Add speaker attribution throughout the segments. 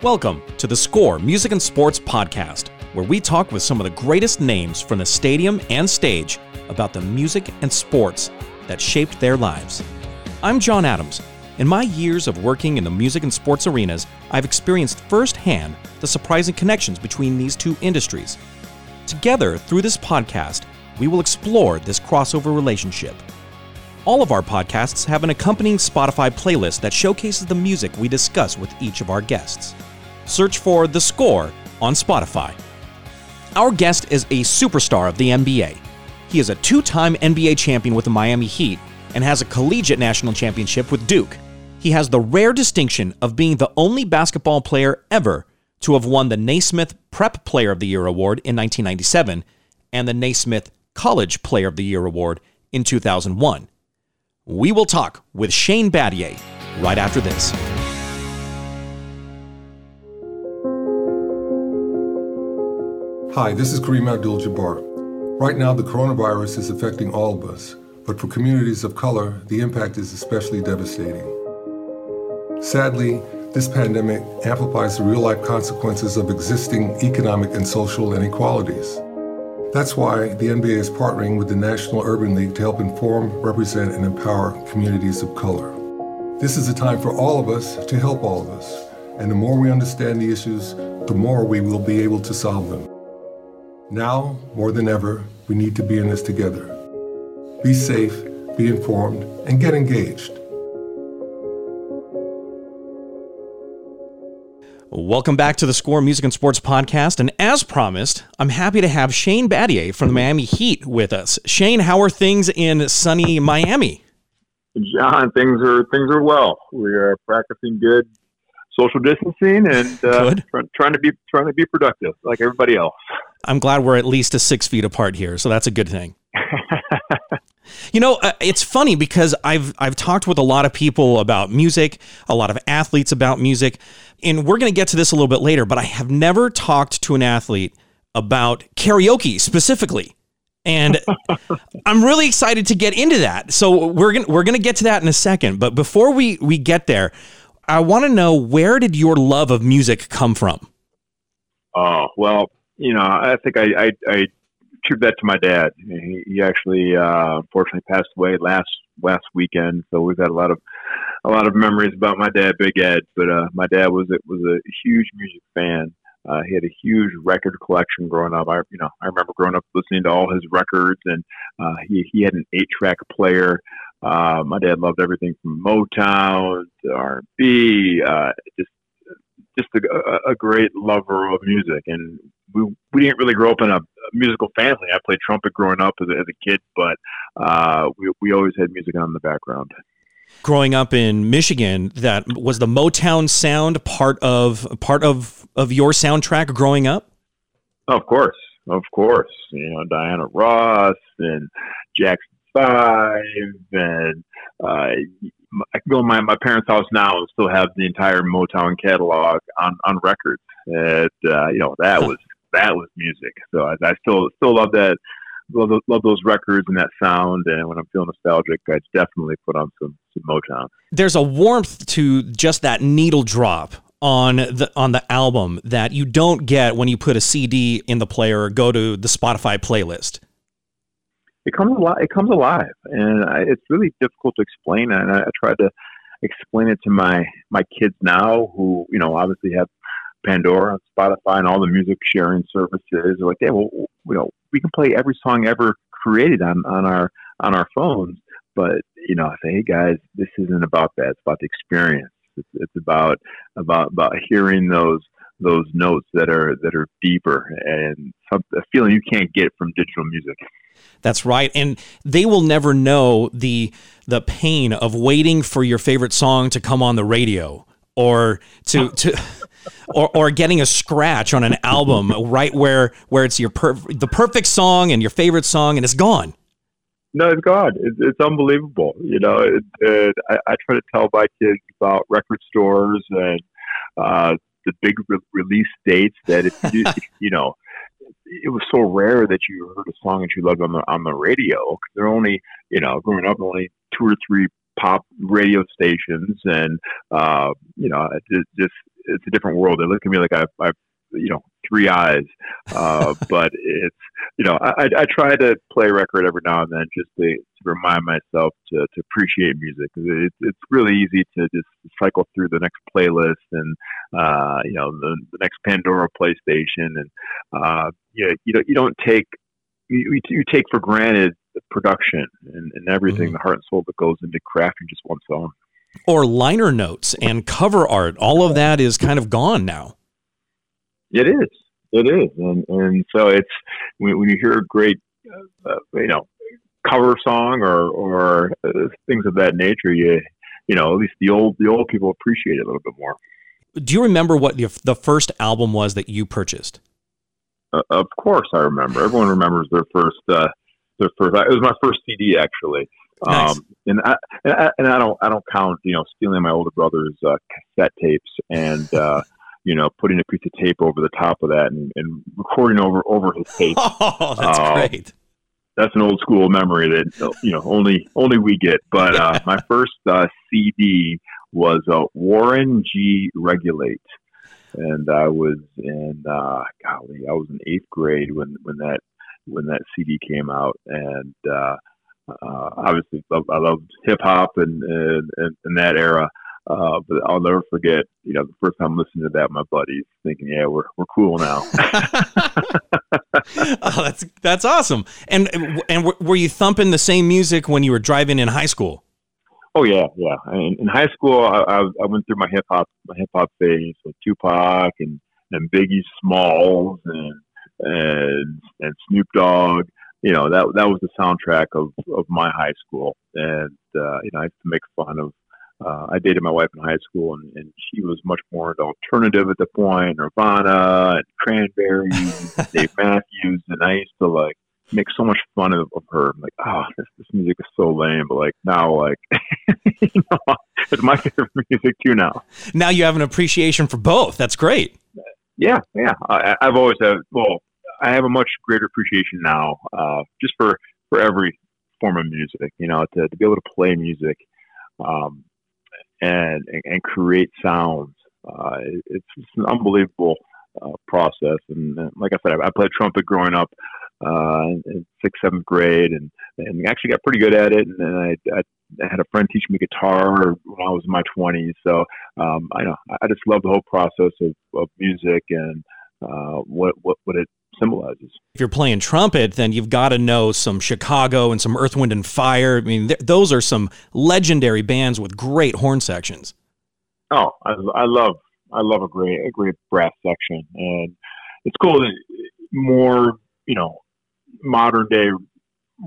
Speaker 1: Welcome to the Score Music and Sports Podcast, where we talk with some of the greatest names from the stadium and stage about the music and sports that shaped their lives. I'm John Adams. In my years of working in the music and sports arenas, I've experienced firsthand the surprising connections between these two industries. Together, through this podcast, we will explore this crossover relationship. All of our podcasts have an accompanying Spotify playlist that showcases the music we discuss with each of our guests. Search for The Score on Spotify. Our guest is a superstar of the NBA. He is a two time NBA champion with the Miami Heat and has a collegiate national championship with Duke. He has the rare distinction of being the only basketball player ever to have won the Naismith Prep Player of the Year award in 1997 and the Naismith College Player of the Year award in 2001. We will talk with Shane Battier right after this.
Speaker 2: Hi, this is Kareem Abdul Jabbar. Right now, the coronavirus is affecting all of us, but for communities of color, the impact is especially devastating. Sadly, this pandemic amplifies the real life consequences of existing economic and social inequalities. That's why the NBA is partnering with the National Urban League to help inform, represent, and empower communities of color. This is a time for all of us to help all of us, and the more we understand the issues, the more we will be able to solve them. Now, more than ever, we need to be in this together. Be safe, be informed, and get engaged.
Speaker 1: Welcome back to the Score Music and Sports Podcast. And as promised, I'm happy to have Shane Battier from the Miami Heat with us. Shane, how are things in sunny Miami?
Speaker 3: John, things are things are well. We are practicing good social distancing and uh, try, trying to be trying to be productive like everybody else.
Speaker 1: I'm glad we're at least a six feet apart here, so that's a good thing. you know, uh, it's funny because I've I've talked with a lot of people about music, a lot of athletes about music, and we're going to get to this a little bit later. But I have never talked to an athlete about karaoke specifically. and I'm really excited to get into that. So we're gonna we're gonna get to that in a second. But before we we get there, I want to know where did your love of music come from?
Speaker 3: Oh well, you know, I think I, I, I attribute that to my dad. He, he actually, uh, unfortunately, passed away last last weekend. So we've had a lot of a lot of memories about my dad, Big Ed. But uh, my dad was it was a huge music fan. Uh, he had a huge record collection growing up. I, you know, I remember growing up listening to all his records, and uh, he he had an eight track player. Uh, my dad loved everything from Motown to R and B. Uh, just just a, a, great lover of music, and we we didn't really grow up in a, musical family. I played trumpet growing up as a, as a kid, but uh, we we always had music on in the background.
Speaker 1: Growing up in Michigan, that was the Motown sound part of part of of your soundtrack growing up.
Speaker 3: Of course, of course. You know Diana Ross and Jackson Five, and uh, I can go to my, my parents' house now and still have the entire Motown catalog on, on records. And, uh, you know, that was, that was music. So I, I still, still love that. Love, love those records and that sound. And when I'm feeling nostalgic, I definitely put on some, some Motown.
Speaker 1: There's a warmth to just that needle drop on the on the album that you don't get when you put a CD in the player or go to the Spotify playlist
Speaker 3: it comes alive. It comes alive, and I, it's really difficult to explain. And I, I try to explain it to my my kids now, who you know obviously have Pandora, Spotify, and all the music sharing services. They're like, yeah, well, you know, we can play every song ever created on on our on our phones. But you know, I say, hey guys, this isn't about that. It's about the experience. It's, it's about about about hearing those those notes that are that are deeper and some, a feeling you can't get from digital music.
Speaker 1: That's right. And they will never know the the pain of waiting for your favorite song to come on the radio or to to or, or getting a scratch on an album right where where it's your per, the perfect song and your favorite song and it's gone.
Speaker 3: No, it's gone. It's, it's unbelievable. You know, it, it, I, I, try to tell my kids about record stores and uh, the big re- release dates that if you, you know it was so rare that you heard a song that you loved on the on the radio. There are only, you know, growing up, only two or three pop radio stations, and uh, you know, it just it's a different world. They look at me like I, I you know three eyes. Uh, but it's you know I, I try to play a record every now and then just to, to remind myself to, to appreciate music. It, it's really easy to just cycle through the next playlist and uh, you know the, the next Pandora PlayStation and uh, you you don't you don't take you, you take for granted the production and, and everything, mm-hmm. the heart and soul that goes into crafting just one song.
Speaker 1: Or liner notes and cover art, all of that is kind of gone now.
Speaker 3: It is. It is, and and so it's when, when you hear a great, uh, you know, cover song or or uh, things of that nature, you you know, at least the old the old people appreciate it a little bit more.
Speaker 1: Do you remember what the, the first album was that you purchased?
Speaker 3: Uh, of course, I remember. Everyone remembers their first uh, their first. It was my first CD actually.
Speaker 1: Nice. Um,
Speaker 3: and I, and I and I don't I don't count you know stealing my older brother's uh, cassette tapes and uh, you know, putting a piece of tape over the top of that and, and recording over over his tape.
Speaker 1: Oh, that's uh, great.
Speaker 3: That's an old school memory that you know only only we get. But uh, my first uh, CD was uh, Warren G. Regulate, and I was in uh, golly, I was in eighth grade when when that when that CD came out, and uh, uh, obviously I loved hip hop and, and and that era. Uh, but I'll never forget, you know, the first time listening to that, my buddies thinking, "Yeah, we're we're cool now."
Speaker 1: oh, that's that's awesome. And and were you thumping the same music when you were driving in high school?
Speaker 3: Oh yeah, yeah. In, in high school, I, I, I went through my hip hop my hip hop phase with Tupac and and Biggie Smalls and and and Snoop Dogg. You know that that was the soundtrack of of my high school, and uh, you know I used to make fun of uh, I dated my wife in high school, and, and she was much more into alternative at the point, Nirvana and Cranberries, Dave Matthews, and I used to like make so much fun of, of her. I'm like, oh, this, this music is so lame, but like now, like, you know, it's my favorite music too now.
Speaker 1: Now you have an appreciation for both. That's great.
Speaker 3: Yeah, yeah. I, I've always had. Well, I have a much greater appreciation now, uh, just for for every form of music. You know, to to be able to play music. Um, and and create sounds. Uh, it's, it's, an unbelievable uh, process. And, and, like I said, I, I, played trumpet growing up uh, in sixth, seventh grade, and and actually got pretty good at it. And then I, I, had a friend teach me guitar when I was in my twenties. So um, I know I just love the whole process of, of music and uh, what what what it symbolizes.
Speaker 1: If you're playing trumpet, then you've got to know some Chicago and some Earth, Wind, and Fire. I mean, th- those are some legendary bands with great horn sections.
Speaker 3: Oh, I, I love I love a great a great brass section, and it's cool that more you know modern day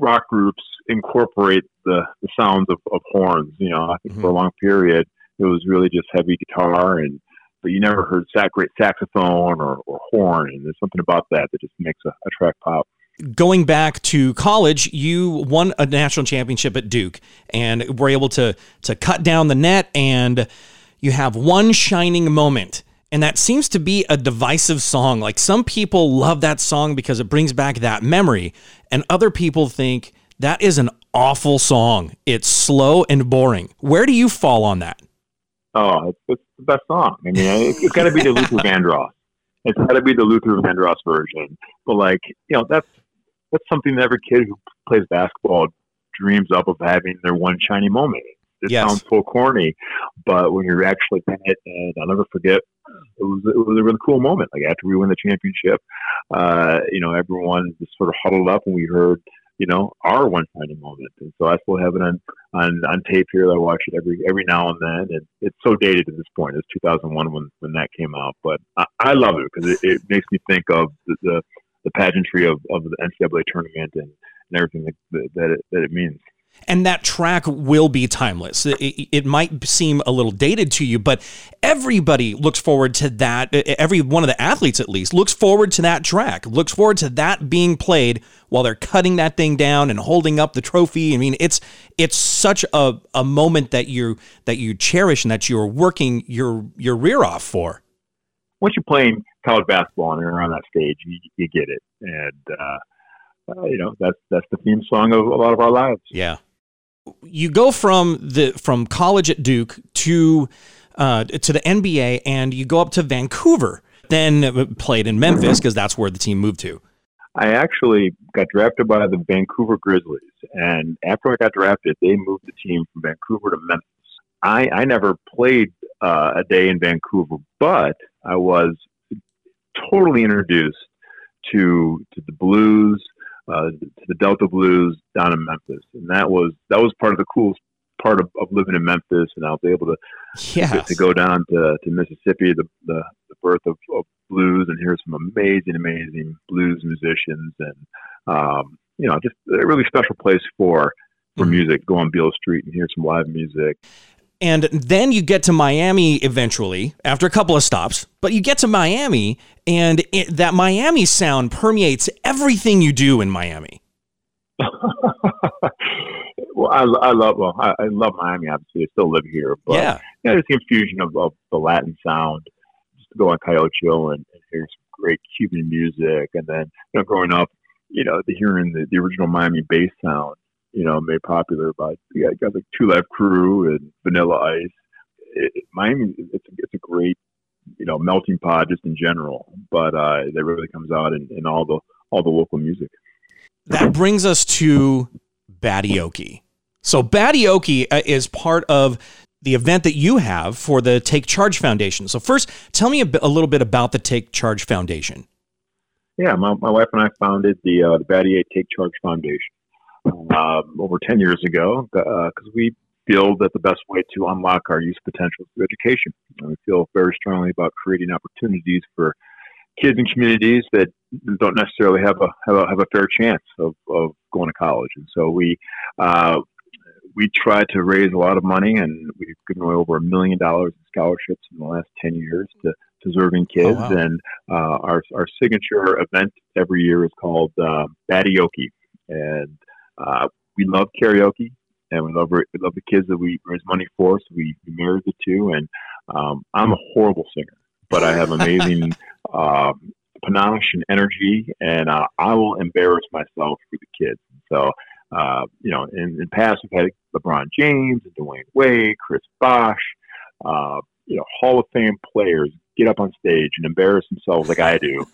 Speaker 3: rock groups incorporate the, the sounds of, of horns. You know, I think mm-hmm. for a long period it was really just heavy guitar and but you never heard great saxophone or, or horn. And there's something about that that just makes a, a track pop
Speaker 1: going back to college, you won a national championship at Duke and were able to to cut down the net and you have one shining moment. And that seems to be a divisive song. Like some people love that song because it brings back that memory, and other people think that is an awful song. It's slow and boring. Where do you fall on that?
Speaker 3: Oh, it's, it's the best song. I mean, it's, it's got to be the Luther Vandross. It's got to be the Luther Vandross version. But like, you know, that's that's something that every kid who plays basketball dreams up of having their one shiny moment. It yes. sounds so corny, but when you're actually in it, and I'll never forget, it was it was a really cool moment. Like after we win the championship, uh, you know, everyone just sort of huddled up and we heard you know, our one shining moment. And so I still have it on, on, on tape here. I watch it every every now and then. And it's so dated at this point. It's 2001 when, when that came out. But I, I love it because it, it makes me think of the, the, the pageantry of, of the NCAA tournament and, and everything that, that, it, that it means.
Speaker 1: And that track will be timeless. It, it, might seem a little dated to you, but everybody looks forward to that. Every one of the athletes, at least, looks forward to that track, looks forward to that being played while they're cutting that thing down and holding up the trophy. I mean, it's it's such a, a moment that you that you cherish and that you're working your your rear off for.
Speaker 3: Once you're playing college basketball and you're on that stage, you, you get it, and uh, uh, you know that's that's the theme song of a lot of our lives.
Speaker 1: Yeah. you go from the from college at Duke to uh, to the NBA, and you go up to Vancouver. Then played in Memphis because that's where the team moved to.
Speaker 3: I actually got drafted by the Vancouver Grizzlies, and after I got drafted, they moved the team from Vancouver to Memphis. I, I never played uh, a day in Vancouver, but I was totally introduced to to the blues, uh, to the Delta blues down in Memphis, and that was that was part of the coolest part of, of living in Memphis, and I was able to
Speaker 1: yes.
Speaker 3: to, to, go down to, to Mississippi, the, the, the birth of, of, blues, and hear some amazing, amazing blues musicians, and um, you know, just a really special place for for mm music. Go on Beale Street and hear some live music.
Speaker 1: And then you get to Miami eventually after a couple of stops, but you get to Miami and it, that Miami sound permeates everything you do in Miami.
Speaker 3: well, I, I love well, I, I, love Miami. Obviously, I still live here, but
Speaker 1: yeah,
Speaker 3: yeah there's the infusion of, of the Latin sound. Just to go on Calle Ocho and, and hear some great Cuban music, and then you know, growing up, you know, the hearing the, the original Miami bass sound you know, made popular by yeah, guys like Two Live Crew and Vanilla Ice. It, Miami, it's it's a great you know melting pot just in general, but uh, that really comes out in, in all the all the local music.
Speaker 1: That brings us to Battioke. So Battioke uh, is part of the event that you have for the Take Charge Foundation. So first, tell me a, bit, a little bit about the Take Charge Foundation.
Speaker 3: Yeah, my, my wife and I founded the uh, the Battier Take Charge Foundation um, over 10 years ago because uh, we feel that the best way to unlock our youth potential is through education. And we feel very strongly about creating opportunities for kids and communities that don't necessarily have a have a, have a fair chance of, of going to college. And so we uh, we try to raise a lot of money, and we've given away over a million dollars in scholarships in the last ten years to deserving kids. Oh, wow. And uh, our our signature event every year is called uh, Battioke, and uh, we love karaoke and we love we love the kids that we raise money for. So we, we married the two, and um, I'm a horrible singer, but I have amazing um, panache and energy, and uh, I will embarrass myself for the kids. So. Uh, you know, in, in the past we've had LeBron James and Dwyane Wade, Chris Bosh, uh, you know, Hall of Fame players get up on stage and embarrass themselves like I do.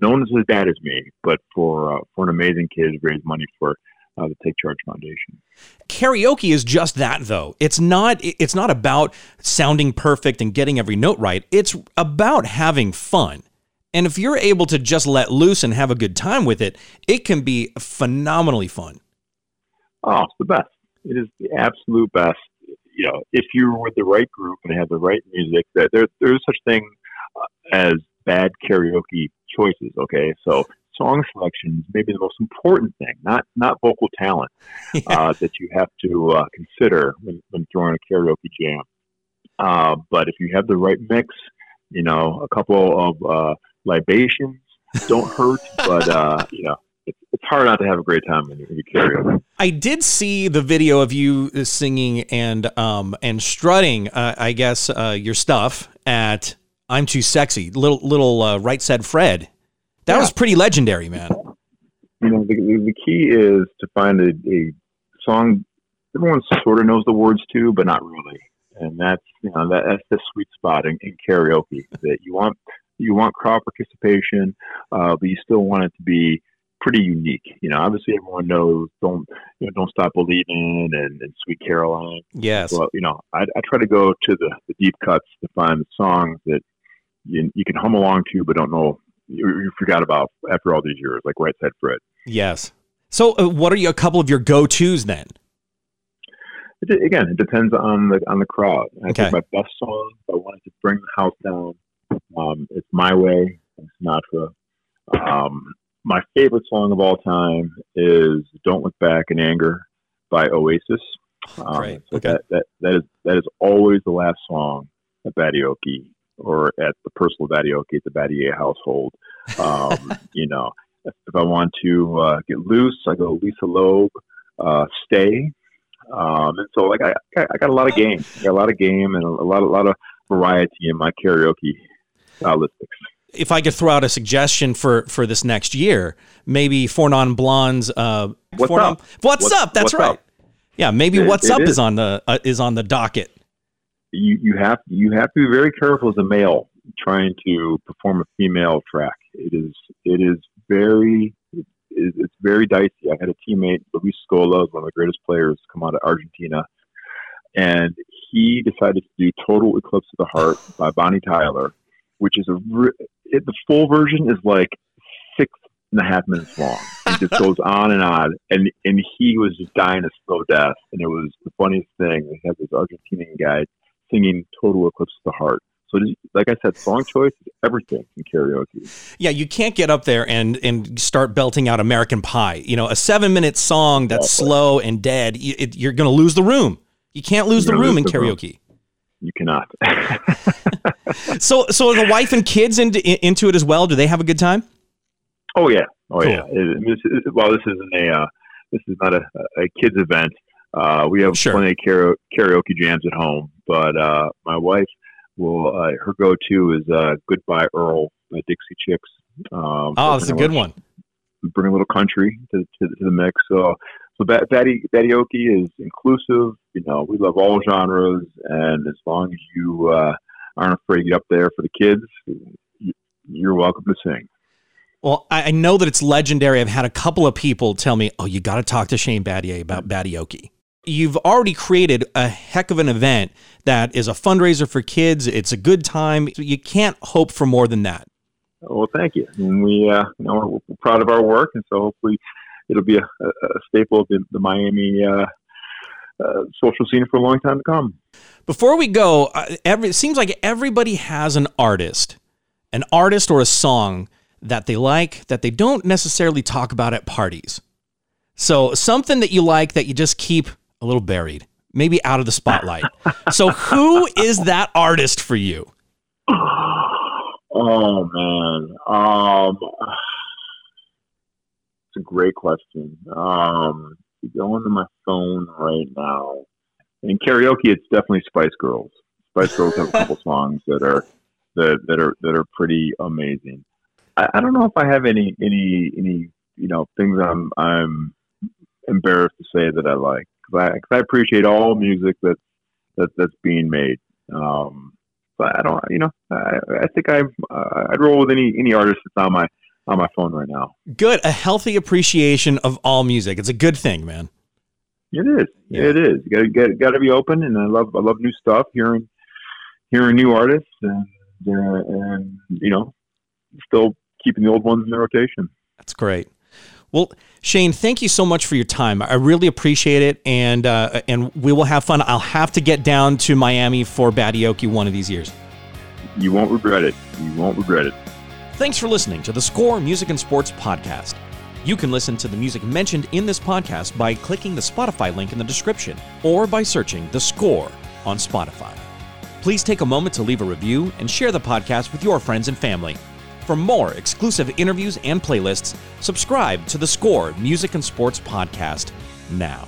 Speaker 3: No one's as bad as me, but for uh, for an amazing kid, raise money for uh, the Take Charge Foundation.
Speaker 1: Karaoke is just that, though. It's not. It's not about sounding perfect and getting every note right. It's about having fun. And if you're able to just let loose and have a good time with it, it can be phenomenally fun.
Speaker 3: Oh, it's the best. It is the absolute best. You know, if you're with the right group and have the right music, that there there's such thing as bad karaoke choices. Okay, so song selection is maybe the most important thing, not not vocal talent, yeah. uh, that you have to uh, consider when, when throwing a karaoke jam. Uh, but if you have the right mix, you know, a couple of uh, libations don't hurt, but uh, you know, it's, hard not to have a great time when you, when you karaoke.
Speaker 1: I did see the video of you singing and um, and strutting, uh, I guess, your stuff at I'm Too Sexy, little little Right Said Fred that yeah. was pretty legendary, man.
Speaker 3: You know, the, the key is to find a, a song everyone sort of knows the words to, but not really. And that's you know that, that's the sweet spot in, in karaoke that you want you want crowd participation, uh, but you still want it to be pretty unique. You know, obviously everyone knows don't you know don't stop believing and, and Sweet Caroline.
Speaker 1: Yes.
Speaker 3: Well, you know, I, I try to go to the, the deep cuts to find the songs that you, you can hum along to, but don't know you, you forgot about after all these years, like Right Said Fred.
Speaker 1: Yes. So, uh, what are you, a couple of your go tos then?
Speaker 3: It, again, it depends on the on the crowd. I okay. think my best song, I wanted to bring the house down. Um, it's My Way, Sinatra. Um, my favorite song of all time is "Don't Look Back in Anger" by Oasis.
Speaker 1: Um, Great.
Speaker 3: So
Speaker 1: okay.
Speaker 3: that, that that is that is always the last song at Battioke or at the personal Battioke at the Battier household. Um, you know, if, I want to uh, get loose, I go Lisa Loeb, uh, Stay. Um, and so, like, I, I got a lot of game. I got a lot of game and a, a lot, a lot of variety in my karaoke stylistics.
Speaker 1: If I could throw out a suggestion for for this next year, maybe Four Non Blondes. Uh,
Speaker 3: what's
Speaker 1: Four
Speaker 3: up?
Speaker 1: Non, what's, what's, up? That's
Speaker 3: what's
Speaker 1: right.
Speaker 3: Up?
Speaker 1: Yeah, maybe it, what's it up is. is. on the uh, is on the docket.
Speaker 3: You you have you have to be very careful as a male trying to perform a female track. It is it is very it's very dicey. I had a teammate, Luis Scola, one of the greatest players, come out of Argentina, and he decided to do "Total Eclipse of the Heart" by Bonnie Tyler, which is a it, the full version is like six and a half minutes long. It just goes on and on, and and he was just dying a slow death, and it was the funniest thing. We had this Argentinian guy singing "Total Eclipse of the Heart." So, like I said, song choice is everything in karaoke.
Speaker 1: Yeah, you can't get up there and and start belting out American Pie. You know, a seven minute song that's exactly. slow and dead, you, are going to lose the room. You can't lose the room lose in the karaoke. Room.
Speaker 3: You cannot.
Speaker 1: so, so the wife and kids into into it as well. Do they have a good time?
Speaker 3: Oh yeah, oh cool. yeah. It, this is, well, this isn't a uh, this is not a, a kids event. Uh, we have sure. plenty of karaoke jams at home, but uh, my wife will uh, her go to is uh, "Goodbye Earl" by Dixie Chicks.
Speaker 1: Um, oh, that's a good one.
Speaker 3: Bring a little country to, to, to the mix. So, so Batty Battioke is inclusive. You know, we love all genres, and as long as you uh, aren't afraid to get up there for the kids, you're welcome to sing.
Speaker 1: Well, I know that it's legendary. I've had a couple of people tell me, "Oh, you got to talk to Shane Battier about Battioke." You've already created a heck of an event that is a fundraiser for kids. It's a good time. You can't hope for more than that.
Speaker 3: Well, thank you. And we, uh, you know, we're proud of our work, and so hopefully it'll be a, a staple of the, the Miami uh, uh, social scene for a long time to come.
Speaker 1: Before we go, uh, every, it seems like everybody has an artist, an artist or a song that they like that they don't necessarily talk about at parties. So something that you like that you just keep a little buried, maybe out of the spotlight. so, who is that artist for you?
Speaker 3: Oh man, um, it's a great question. Um, go into my phone right now. In karaoke, it's definitely Spice Girls. Spice Girls have a couple songs that are that that are that are pretty amazing. I, I don't know if I have any any any you know things I'm I'm embarrassed to say that I like because I, cause I appreciate all music that's that, that's being made. Um, but I don't, you know, I, I think I uh, I'd roll with any any artist that's on my on my phone right now.
Speaker 1: Good, a healthy appreciation of all music. It's a good thing, man.
Speaker 3: It is. Yeah. It is. You got to got to be open, and I love I love new stuff. Hearing hearing new artists, and uh, and you know, still keeping the old ones in the rotation.
Speaker 1: That's great. Well, Shane, thank you so much for your time. I really appreciate it, and uh, and we will have fun. I'll have to get down to Miami for Battioke one of these years.
Speaker 3: You won't regret it. You won't regret it.
Speaker 1: Thanks for listening to the Score Music and Sports Podcast. You can listen to the music mentioned in this podcast by clicking the Spotify link in the description or by searching The Score on Spotify. Please take a moment to leave a review and share the podcast with your friends and family. For more exclusive interviews and playlists, subscribe to the Score Music and Sports Podcast now.